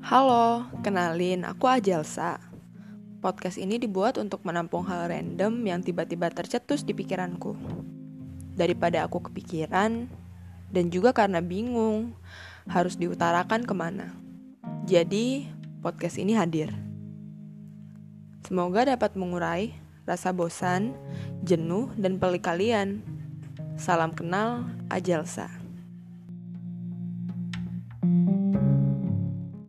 Halo, kenalin aku Ajelsa. Podcast ini dibuat untuk menampung hal random yang tiba-tiba tercetus di pikiranku. Daripada aku kepikiran, dan juga karena bingung harus diutarakan ke mana. Jadi, podcast ini hadir. Semoga dapat mengurai rasa bosan, jenuh, dan pelik kalian. Salam kenal, Ajelsa.